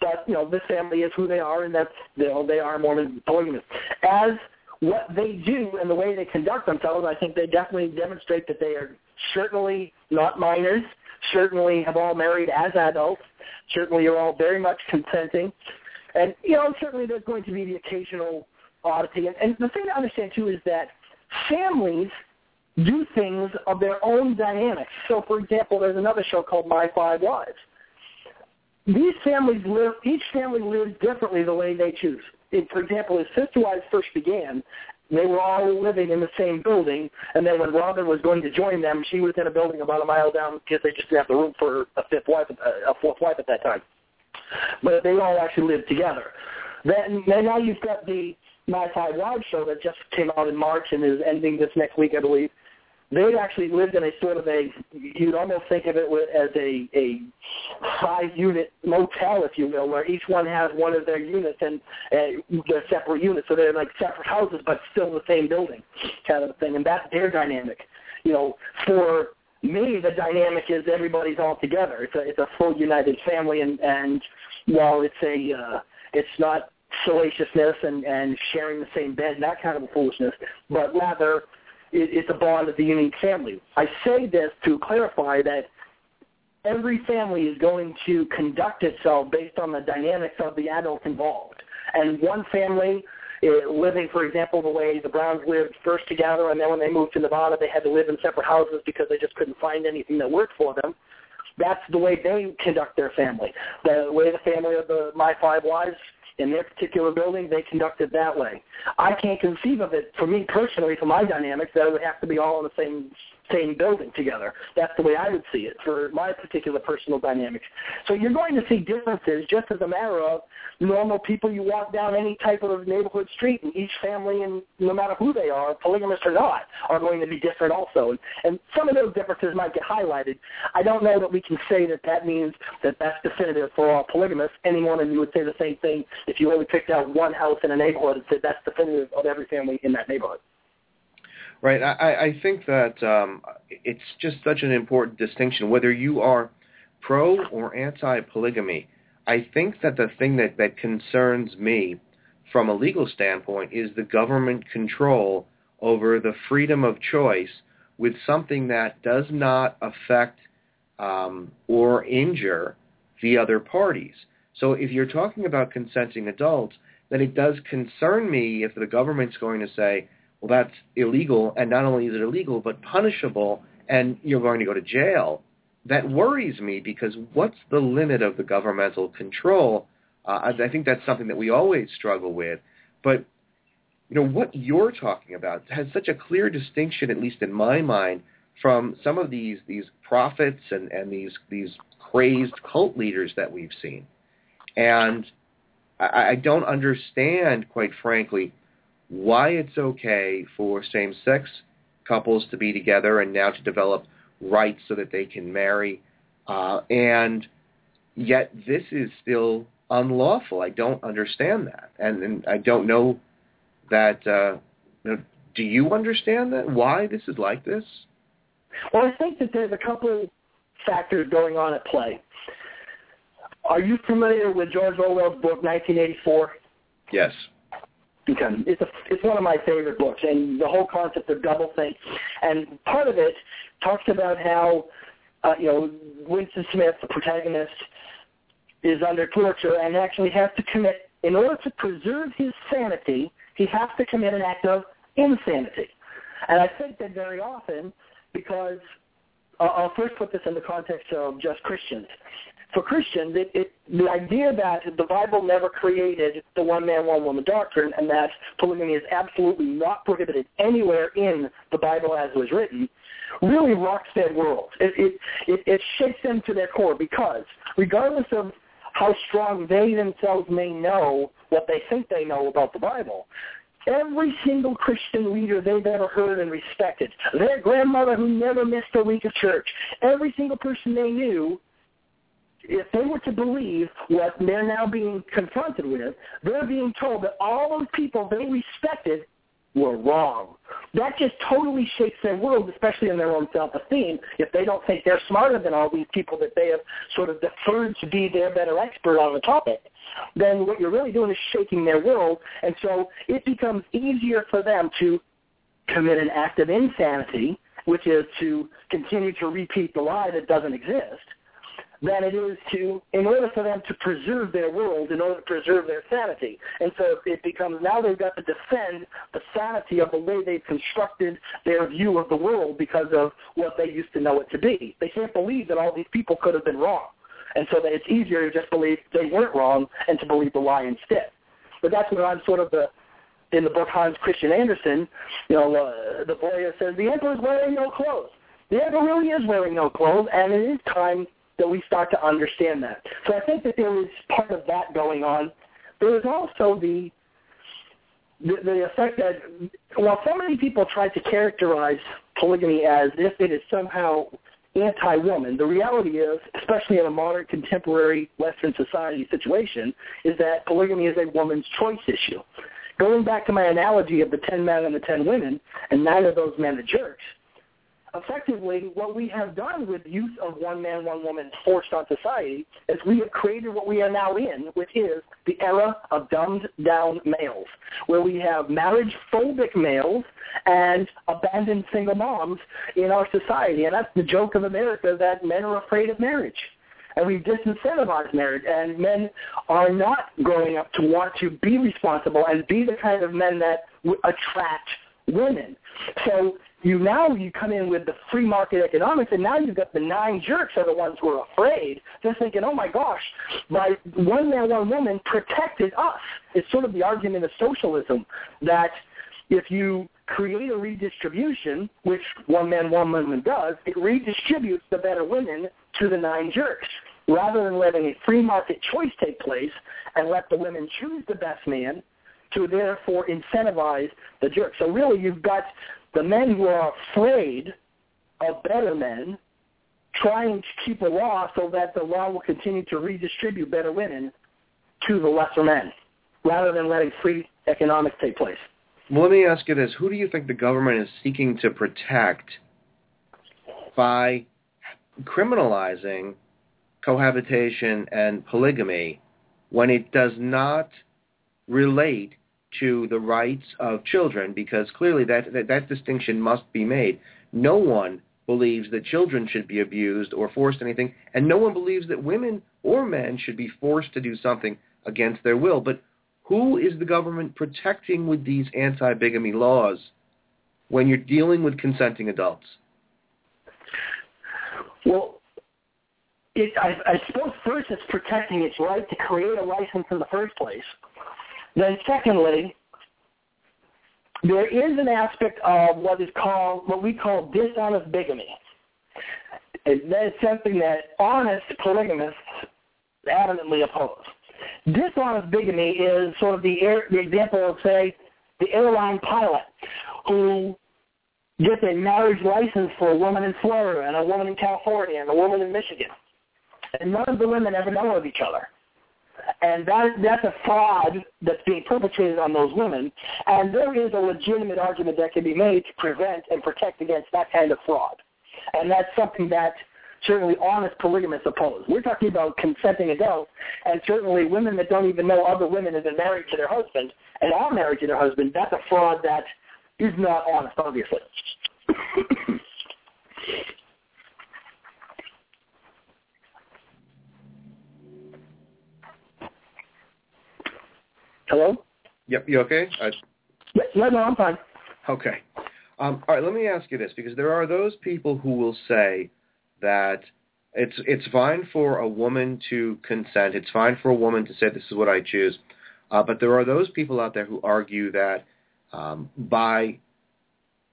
but you know this family is who they are, and that's you know they are Mormon polygamists. As what they do and the way they conduct themselves, I think they definitely demonstrate that they are certainly not minors, certainly have all married as adults, certainly are all very much consenting, and you know certainly there's going to be the occasional oddity. And, and the thing to understand too is that families do things of their own dynamics. So, for example, there's another show called My Five Wives. These families live, each family lives differently the way they choose. For example, as Sister Wives first began, they were all living in the same building, and then when Robyn was going to join them, she was in a building about a mile down because they just didn't have the room for a fifth wife, a fourth wife at that time. But they all actually lived together. Then, then now you've got the My Five Wives show that just came out in March and is ending this next week, I believe they actually lived in a sort of a you'd almost think of it as a a five unit motel if you will where each one has one of their units and uh, they're separate units. So they're like separate houses but still the same building kind of thing. And that's their dynamic. You know for me the dynamic is everybody's all together. It's a it's a full united family and and while it's a uh it's not salaciousness and and sharing the same bed and that kind of foolishness but rather it's a bond of the unique family. I say this to clarify that every family is going to conduct itself based on the dynamics of the adults involved. And one family uh, living, for example, the way the Browns lived first together, and then when they moved to Nevada, they had to live in separate houses because they just couldn't find anything that worked for them. That's the way they conduct their family. The way the family of the My Five Wives in their particular building, they conduct it that way. I can't conceive of it for me personally, for my dynamics, that it would have to be all in the same same building together. That's the way I would see it for my particular personal dynamics. So you're going to see differences just as a matter of normal people you walk down any type of neighborhood street and each family and no matter who they are, polygamous or not, are going to be different also. And, and some of those differences might get highlighted. I don't know that we can say that that means that that's definitive for all polygamists any more than you would say the same thing if you only picked out one house in a neighborhood and said that's definitive of every family in that neighborhood. Right. I, I think that um, it's just such an important distinction. Whether you are pro or anti-polygamy, I think that the thing that, that concerns me from a legal standpoint is the government control over the freedom of choice with something that does not affect um, or injure the other parties. So if you're talking about consenting adults, then it does concern me if the government's going to say, well, that's illegal, and not only is it illegal, but punishable, and you're going to go to jail. That worries me because what's the limit of the governmental control? Uh, I think that's something that we always struggle with. But you know what you're talking about has such a clear distinction, at least in my mind, from some of these these prophets and and these these crazed cult leaders that we've seen, and I, I don't understand, quite frankly, why it's okay for same-sex couples to be together and now to develop rights so that they can marry, uh, and yet this is still unlawful. I don't understand that, and, and I don't know that. Uh, you know, do you understand that? Why this is like this? Well, I think that there's a couple factors going on at play. Are you familiar with George Orwell's book 1984? Yes. Okay. It's a, it's one of my favorite books, and the whole concept of doublethink, and part of it talks about how uh, you know Winston Smith, the protagonist, is under torture and actually has to commit in order to preserve his sanity. He has to commit an act of insanity, and I think that very often because I'll first put this in the context of just Christians for Christians, it, it, the idea that the Bible never created the one man, one woman doctrine and that polygamy is absolutely not prohibited anywhere in the Bible as it was written really rocks their world. It, it, it, it shakes them to their core because regardless of how strong they themselves may know what they think they know about the Bible, every single Christian leader they've ever heard and respected, their grandmother who never missed a week of church, every single person they knew if they were to believe what they're now being confronted with, they're being told that all those people they respected were wrong. That just totally shakes their world, especially in their own self-esteem, if they don't think they're smarter than all these people that they have sort of deferred to be their better expert on the topic. Then what you're really doing is shaking their world, and so it becomes easier for them to commit an act of insanity, which is to continue to repeat the lie that doesn't exist, than it is to, in order for them to preserve their world, in order to preserve their sanity. And so it becomes now they've got to defend the sanity of the way they've constructed their view of the world because of what they used to know it to be. They can't believe that all these people could have been wrong. And so that it's easier to just believe they weren't wrong and to believe the lie instead. But that's where I'm sort of the, in the book Hans Christian Andersen, you know, uh, the boy says, the emperor's wearing no clothes. The emperor really is wearing no clothes, and it is time that we start to understand that. So I think that there is part of that going on. There is also the the, the effect that while so many people try to characterize polygamy as if it is somehow anti-woman, the reality is, especially in a modern contemporary Western society situation, is that polygamy is a woman's choice issue. Going back to my analogy of the 10 men and the 10 women, and nine of those men are jerks, effectively what we have done with use of one man, one woman forced on society is we have created what we are now in, which is the era of dumbed down males, where we have marriage phobic males and abandoned single moms in our society. And that's the joke of America that men are afraid of marriage. And we've disincentivized marriage, and men are not growing up to want to be responsible and be the kind of men that attract women. So you now you come in with the free market economics, and now you've got the nine jerks are the ones who are afraid. They're thinking, oh my gosh, my one man, one woman protected us. It's sort of the argument of socialism that if you create a redistribution, which one man, one woman does, it redistributes the better women to the nine jerks. Rather than letting a free market choice take place and let the women choose the best man, to therefore incentivize the jerk. So really you've got the men who are afraid of better men trying to keep a law so that the law will continue to redistribute better women to the lesser men rather than letting free economics take place. Well, let me ask you this. Who do you think the government is seeking to protect by criminalizing cohabitation and polygamy when it does not relate to the rights of children because clearly that, that, that distinction must be made. No one believes that children should be abused or forced anything, and no one believes that women or men should be forced to do something against their will. But who is the government protecting with these anti-bigamy laws when you're dealing with consenting adults? Well, it, I, I suppose first it's protecting its right to create a license in the first place. Then secondly, there is an aspect of what is called, what we call dishonest bigamy. And that is something that honest polygamists adamantly oppose. Dishonest bigamy is sort of the, air, the example of, say, the airline pilot who gets a marriage license for a woman in Florida and a woman in California and a woman in Michigan. And none of the women ever know of each other. And that, that's a fraud that's being perpetrated on those women. And there is a legitimate argument that can be made to prevent and protect against that kind of fraud. And that's something that certainly honest polygamists oppose. We're talking about consenting adults, and certainly women that don't even know other women have been married to their husband and are married to their husband. That's a fraud that is not honest, obviously. Hello? Yep, you okay? I, no, no, I'm fine. Okay. Um, all right, let me ask you this, because there are those people who will say that it's it's fine for a woman to consent. It's fine for a woman to say this is what I choose. Uh, but there are those people out there who argue that um, by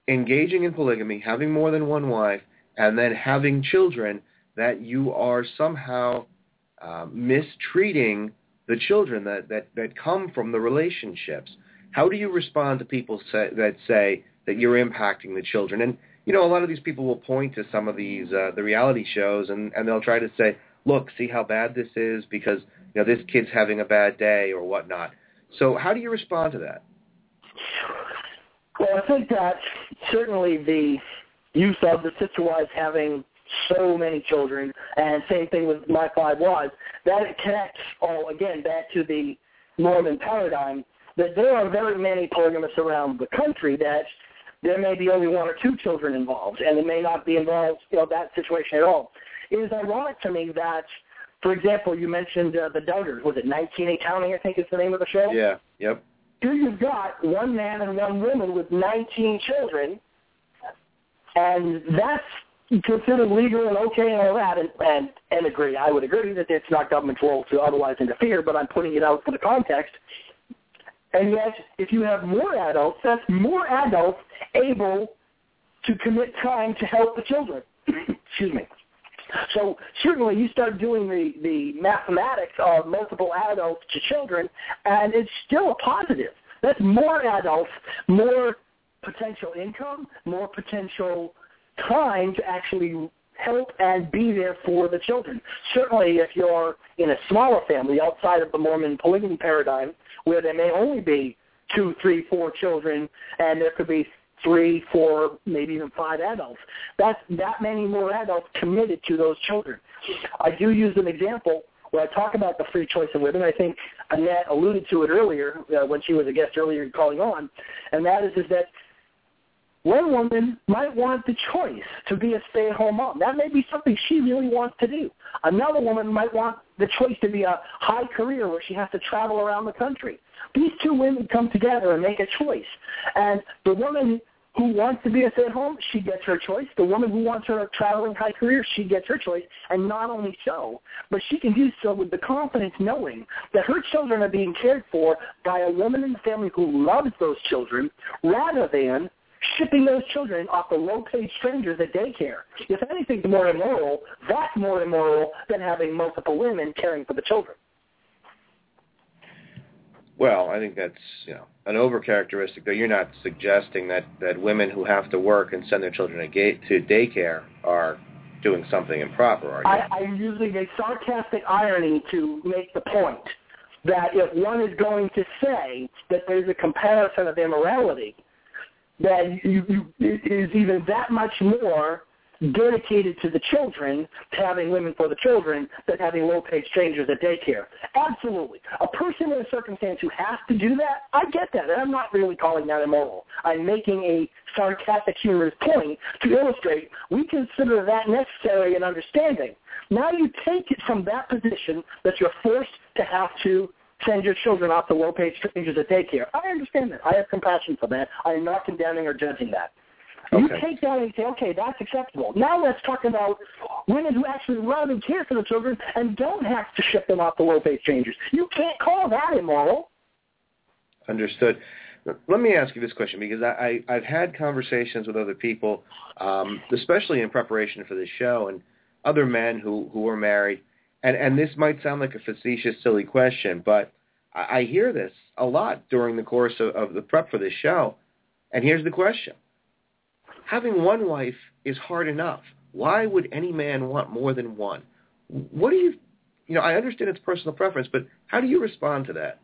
engaging in polygamy, having more than one wife, and then having children, that you are somehow uh, mistreating the children that, that, that come from the relationships. How do you respond to people say, that say that you're impacting the children? And you know, a lot of these people will point to some of these uh, the reality shows, and, and they'll try to say, "Look, see how bad this is because you know this kid's having a bad day or whatnot." So, how do you respond to that? Well, I think that certainly the use of the sister wives having so many children, and same thing with my five wives, that it connects all again back to the Mormon paradigm that there are very many polygamists around the country that there may be only one or two children involved, and it may not be involved, you know, that situation at all. It is ironic to me that, for example, you mentioned uh, the Duggars. Was it 19 County, I think is the name of the show? Yeah, yep. Here you've got one man and one woman with 19 children, and that's considered legal and okay and all that, and, and, and agree. I would agree that it's not government's role to otherwise interfere, but I'm putting it out for the context. And yet, if you have more adults, that's more adults able to commit time to help the children. Excuse me. So certainly you start doing the, the mathematics of multiple adults to children, and it's still a positive. That's more adults, more potential income, more potential time to actually help and be there for the children. Certainly if you're in a smaller family outside of the Mormon polygamy paradigm, where there may only be two, three, four children, and there could be three, four, maybe even five adults. That's that many more adults committed to those children. I do use an example when I talk about the free choice of women. I think Annette alluded to it earlier uh, when she was a guest earlier calling on, and that is is that one woman might want the choice to be a stay-at-home mom. That may be something she really wants to do. Another woman might want the choice to be a high career where she has to travel around the country. These two women come together and make a choice. And the woman who wants to be a stay-at-home, she gets her choice. The woman who wants her traveling high career, she gets her choice. And not only so, but she can do so with the confidence knowing that her children are being cared for by a woman in the family who loves those children rather than shipping those children off to low-paid strangers at daycare. If anything's more immoral, that's more immoral than having multiple women caring for the children. Well, I think that's you know an overcharacteristic. Though you're not suggesting that that women who have to work and send their children to daycare are doing something improper, are you? I, I'm using a sarcastic irony to make the point that if one is going to say that there's a comparison of immorality, that you, you, even that much more dedicated to the children, to having women for the children, than having low-paid strangers at daycare. Absolutely. A person in a circumstance who has to do that, I get that, and I'm not really calling that immoral. I'm making a sarcastic, humorous point to illustrate we consider that necessary and understanding. Now you take it from that position that you're forced to have to send your children off to low-paid strangers at daycare. I understand that. I have compassion for that. I am not condemning or judging that. Okay. You take that and you say, okay, that's acceptable. Now let's talk about women who actually love and care for the children and don't have to ship them off to low-paid strangers. You can't call that immoral. Understood. Let me ask you this question because I, I, I've had conversations with other people, um, especially in preparation for this show, and other men who, who are married, and, and this might sound like a facetious, silly question, but I, I hear this a lot during the course of, of the prep for this show. And here's the question. Having one wife is hard enough. Why would any man want more than one? What do you, you know, I understand it's personal preference, but how do you respond to that?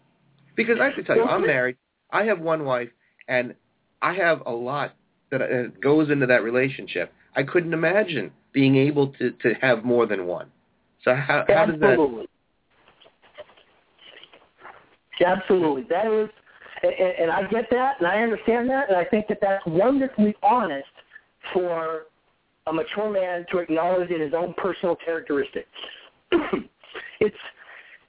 Because I have to tell you, I'm married. I have one wife, and I have a lot that uh, goes into that relationship. I couldn't imagine being able to, to have more than one. So how, how does that? Absolutely. Absolutely. That is, and, and I get that, and I understand that, and I think that that's wonderfully honest for a mature man to acknowledge in his own personal characteristics. it's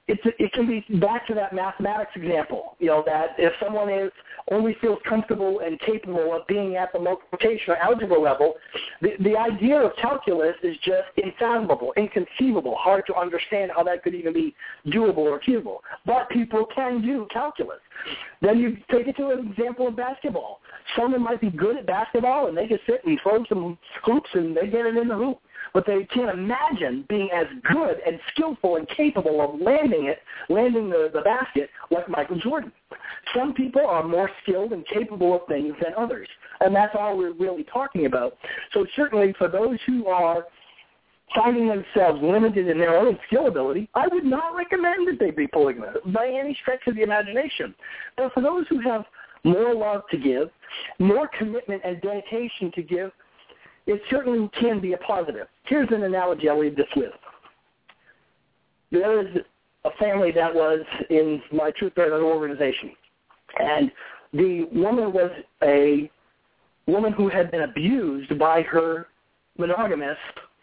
it's it can be back to that mathematics example. You know that if someone is only feels comfortable and capable of being at the multiplication or algebra level, the the idea of calculus is just unfathomable, inconceivable, hard to understand how that could even be doable or achievable. But people can do calculus. Then you take it to an example of basketball. Someone might be good at basketball and they can sit and throw some hoops and they get it in the hoop but they can't imagine being as good and skillful and capable of landing it, landing the, the basket like Michael Jordan. Some people are more skilled and capable of things than others, and that's all we're really talking about. So certainly for those who are finding themselves limited in their own skill ability, I would not recommend that they be polygamous by any stretch of the imagination. But for those who have more love to give, more commitment and dedication to give, it certainly can be a positive. Here's an analogy I'll leave this with. There is a family that was in my Truth Bearer organization, and the woman was a woman who had been abused by her monogamous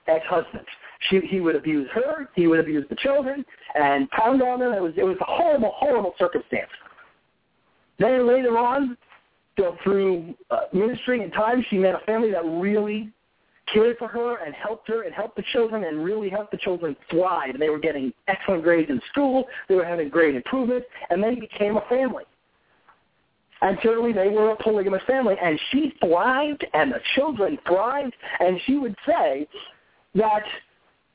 ex-husband. She, he would abuse her, he would abuse the children, and pound on them. It was it was a horrible, horrible circumstance. Then later on, so through uh, ministry and time, she met a family that really cared for her and helped her and helped the children and really helped the children thrive. And they were getting excellent grades in school. They were having great improvement, and they became a family. And certainly they were a polygamous family, and she thrived, and the children thrived. And she would say that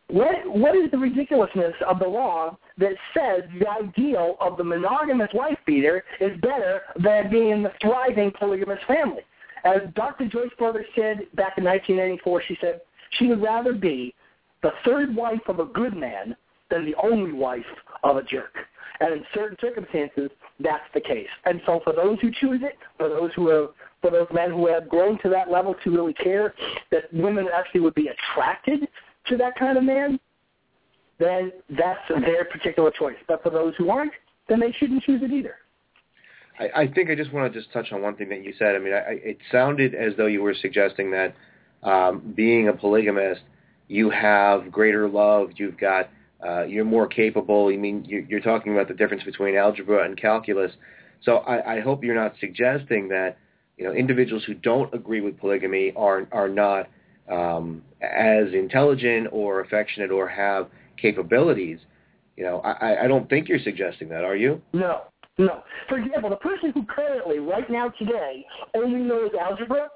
what what is the ridiculousness of the law that says the ideal of the monogamous wife beater is better than being the thriving polygamous family? As Dr. Joyce Brother said back in 1984, she said she would rather be the third wife of a good man than the only wife of a jerk. And in certain circumstances, that's the case. And so for those who choose it, for those who have, for those men who have grown to that level to really care that women actually would be attracted to that kind of man, then that's their particular choice. But for those who aren't, then they shouldn't choose it either. I, I think I just want to just touch on one thing that you said. I mean, I, it sounded as though you were suggesting that um, being a polygamist, you have greater love, you've got, uh, you're more capable. I mean, you, you're talking about the difference between algebra and calculus. So I, I hope you're not suggesting that you know individuals who don't agree with polygamy are are not um, as intelligent or affectionate or have capabilities. You know, I, I don't think you're suggesting that, are you? No, no. For example, the person who currently, right now today, only knows algebra,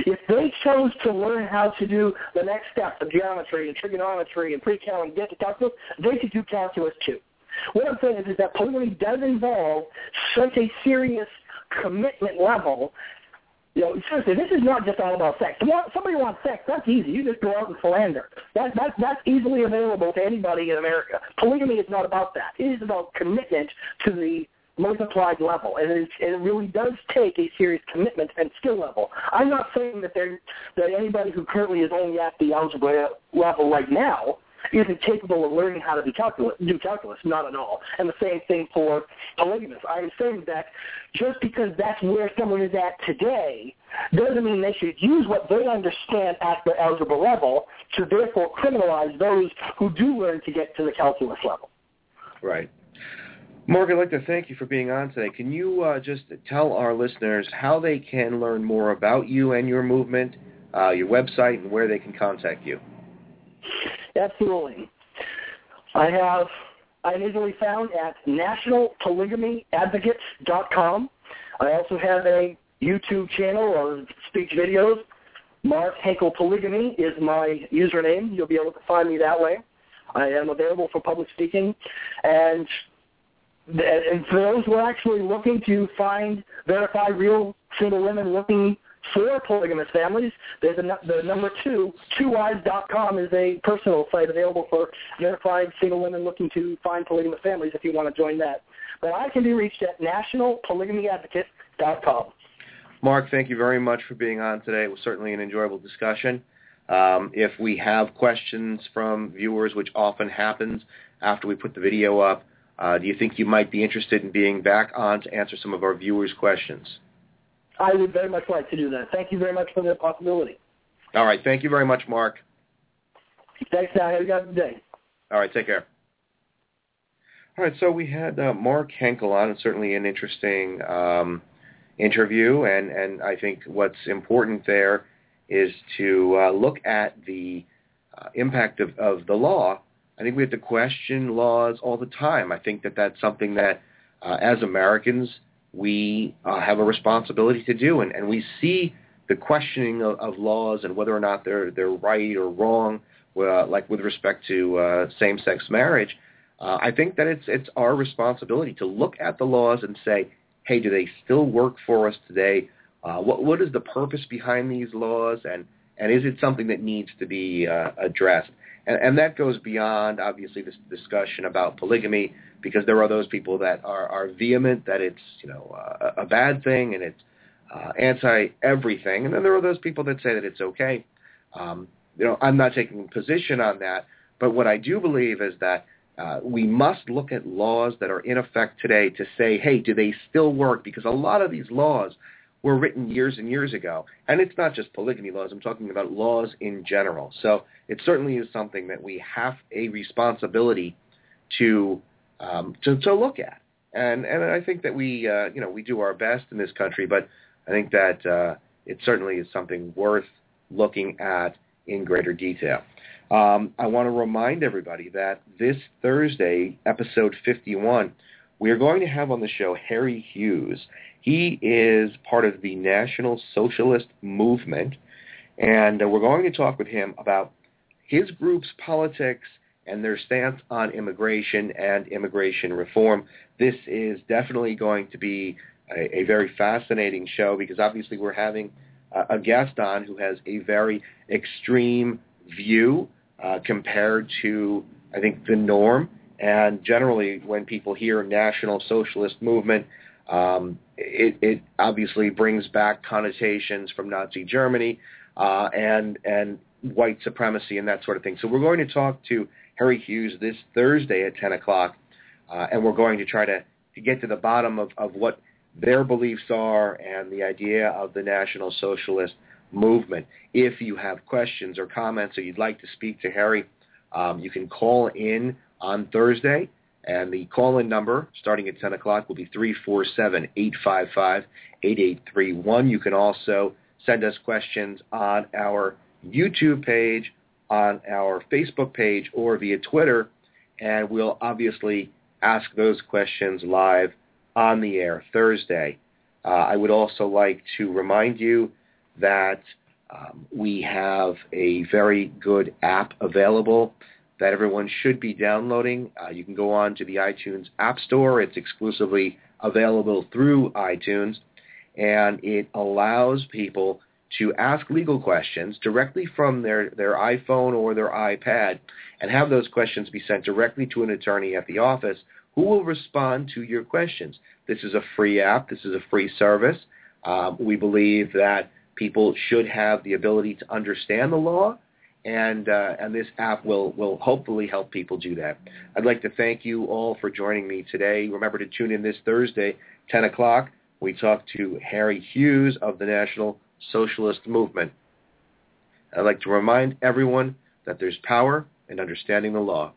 if they chose to learn how to do the next step of geometry and trigonometry and pre-cal and get to calculus, they could do calculus too. What I'm saying is, is that polygamy does involve such a serious commitment level you know, seriously, this is not just all about sex. Somebody wants sex, that's easy. You just go out and philander. That, that, that's easily available to anybody in America. Polygamy is not about that. It is about commitment to the multiplied level, and it, it really does take a serious commitment and skill level. I'm not saying that there that anybody who currently is only at the algebra level right now isn't capable of learning how to do calculus, do calculus, not at all. And the same thing for polygamists. I'm saying that just because that's where someone is at today doesn't mean they should use what they understand at the algebra level to therefore criminalize those who do learn to get to the calculus level. Right. Mark, I'd like to thank you for being on today. Can you uh, just tell our listeners how they can learn more about you and your movement, uh, your website, and where they can contact you? Absolutely. I have, I'm easily found at nationalpolygamyadvocates.com. I also have a YouTube channel of speech videos. Mark Henkel Polygamy is my username. You'll be able to find me that way. I am available for public speaking. And and for those who are actually looking to find verified real single women looking for polygamous families, there's a, the number two, twowives.com is a personal site available for verified single women looking to find polygamous families if you want to join that. But I can be reached at nationalpolygamyadvocate.com. Mark, thank you very much for being on today. It was certainly an enjoyable discussion. Um, if we have questions from viewers, which often happens after we put the video up, uh, do you think you might be interested in being back on to answer some of our viewers' questions? I would very much like to do that. Thank you very much for the possibility. All right. Thank you very much, Mark. Thanks, Al. Have a good day. All right. Take care. All right. So we had uh, Mark Henkel on, and certainly an interesting um, interview. And, and I think what's important there is to uh, look at the uh, impact of, of the law. I think we have to question laws all the time. I think that that's something that, uh, as Americans, we uh, have a responsibility to do, and, and we see the questioning of, of laws and whether or not they're they're right or wrong, uh, like with respect to uh, same-sex marriage. Uh, I think that it's it's our responsibility to look at the laws and say, hey, do they still work for us today? Uh, what what is the purpose behind these laws, and and is it something that needs to be uh, addressed? And, and that goes beyond obviously this discussion about polygamy because there are those people that are, are vehement that it's you know uh, a bad thing and it's uh, anti everything, and then there are those people that say that it's okay. Um, you know, I'm not taking a position on that, but what I do believe is that uh, we must look at laws that are in effect today to say, hey, do they still work? Because a lot of these laws were written years and years ago, and it's not just polygamy laws. I'm talking about laws in general. So it certainly is something that we have a responsibility to um, to, to look at. And and I think that we uh, you know we do our best in this country, but I think that uh, it certainly is something worth looking at in greater detail. Um, I want to remind everybody that this Thursday, episode 51, we are going to have on the show Harry Hughes. He is part of the National Socialist Movement, and uh, we're going to talk with him about his group's politics and their stance on immigration and immigration reform. This is definitely going to be a, a very fascinating show because obviously we're having a, a guest on who has a very extreme view uh, compared to, I think, the norm. And generally, when people hear National Socialist Movement, um, it, it obviously brings back connotations from Nazi Germany uh, and and white supremacy and that sort of thing. So we're going to talk to Harry Hughes this Thursday at 10 o'clock, uh, and we're going to try to, to get to the bottom of, of what their beliefs are and the idea of the National Socialist movement. If you have questions or comments or you'd like to speak to Harry, um, you can call in on Thursday, and the call-in number starting at 10 o'clock will be 347-855-8831. You can also send us questions on our YouTube page on our Facebook page or via Twitter, and we'll obviously ask those questions live on the air Thursday. Uh, I would also like to remind you that um, we have a very good app available that everyone should be downloading. Uh, you can go on to the iTunes App Store. It's exclusively available through iTunes, and it allows people to ask legal questions directly from their, their iPhone or their iPad and have those questions be sent directly to an attorney at the office who will respond to your questions. This is a free app. This is a free service. Um, we believe that people should have the ability to understand the law, and uh, and this app will will hopefully help people do that. I'd like to thank you all for joining me today. Remember to tune in this Thursday, 10 o'clock. We talk to Harry Hughes of the National socialist movement. I'd like to remind everyone that there's power in understanding the law.